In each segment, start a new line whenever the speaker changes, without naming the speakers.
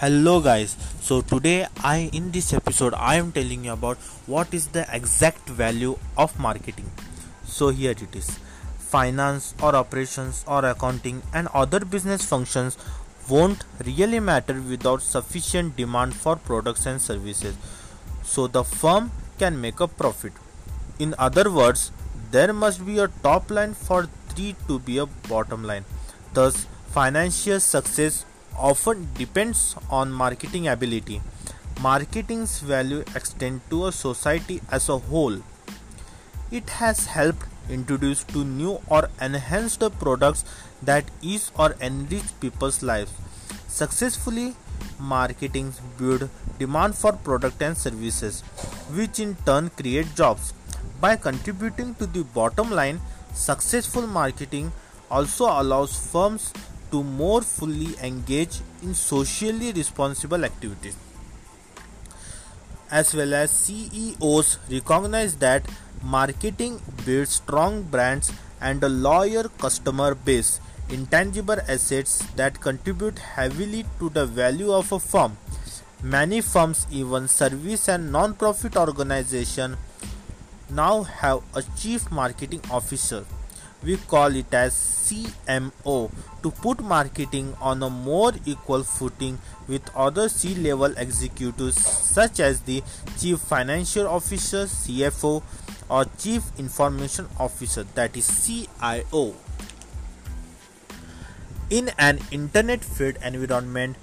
hello guys. So today i in this episode i am telling you about what is the exact value of marketing. So here it is. Finance or operations or accounting and other business functions won't really matter without sufficient demand for products and services. So the firm can make a profit. In other words there must be a top line for three to be a bottom line. Thus financial success often depends on marketing ability. Marketing's value extends to a society as a whole. It has helped introduce to new or enhanced products that ease or enrich people's lives. Successfully, marketing build demand for product and services, which in turn create jobs. By contributing to the bottom line, successful marketing also allows firms to more fully engage in socially responsible activities. As well as CEOs recognize that marketing builds strong brands and a loyal customer base, intangible assets that contribute heavily to the value of a firm. Many firms, even service and non-profit organizations, now have a chief marketing officer we call it as CMO to put marketing on a more equal footing with other C level executives such as the Chief Financial Officer CFO or Chief Information Officer that is CIO. In an internet fed environment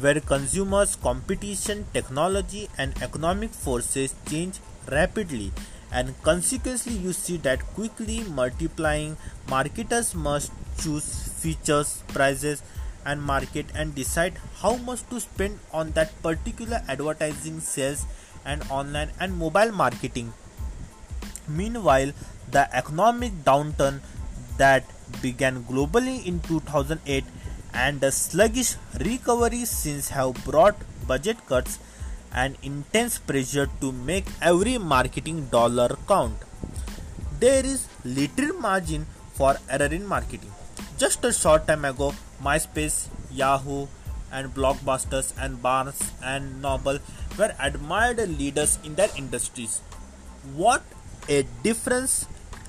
where consumers, competition, technology, and economic forces change rapidly, and consequently you see that quickly multiplying marketers must choose features prices and market and decide how much to spend on that particular advertising sales and online and mobile marketing. Meanwhile the economic downturn that began globally in 2008 and the sluggish recovery since have brought budget cuts and intense pressure to make every marketing dollar count. There is little margin for error in marketing. Just a short time ago, MySpace, Yahoo, and Blockbusters and Barnes and Noble were admired leaders in their industries. What a difference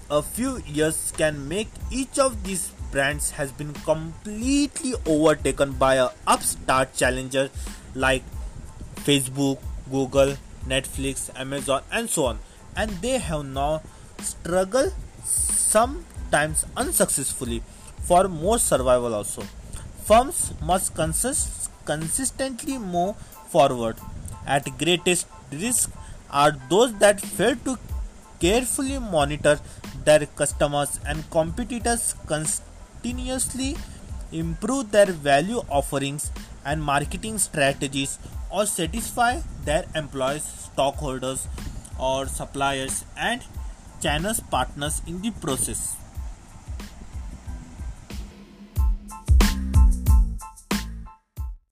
a few years can make each of these brands has been completely overtaken by a upstart challenger like Facebook, Google, Netflix, Amazon, and so on. And they have now struggled sometimes unsuccessfully for more survival also. Firms must consist, consistently move forward. At greatest risk are those that fail to carefully monitor their customers and competitors continuously improve their value offerings and marketing strategies or satisfy their employees, stockholders, or suppliers and channels partners in the process.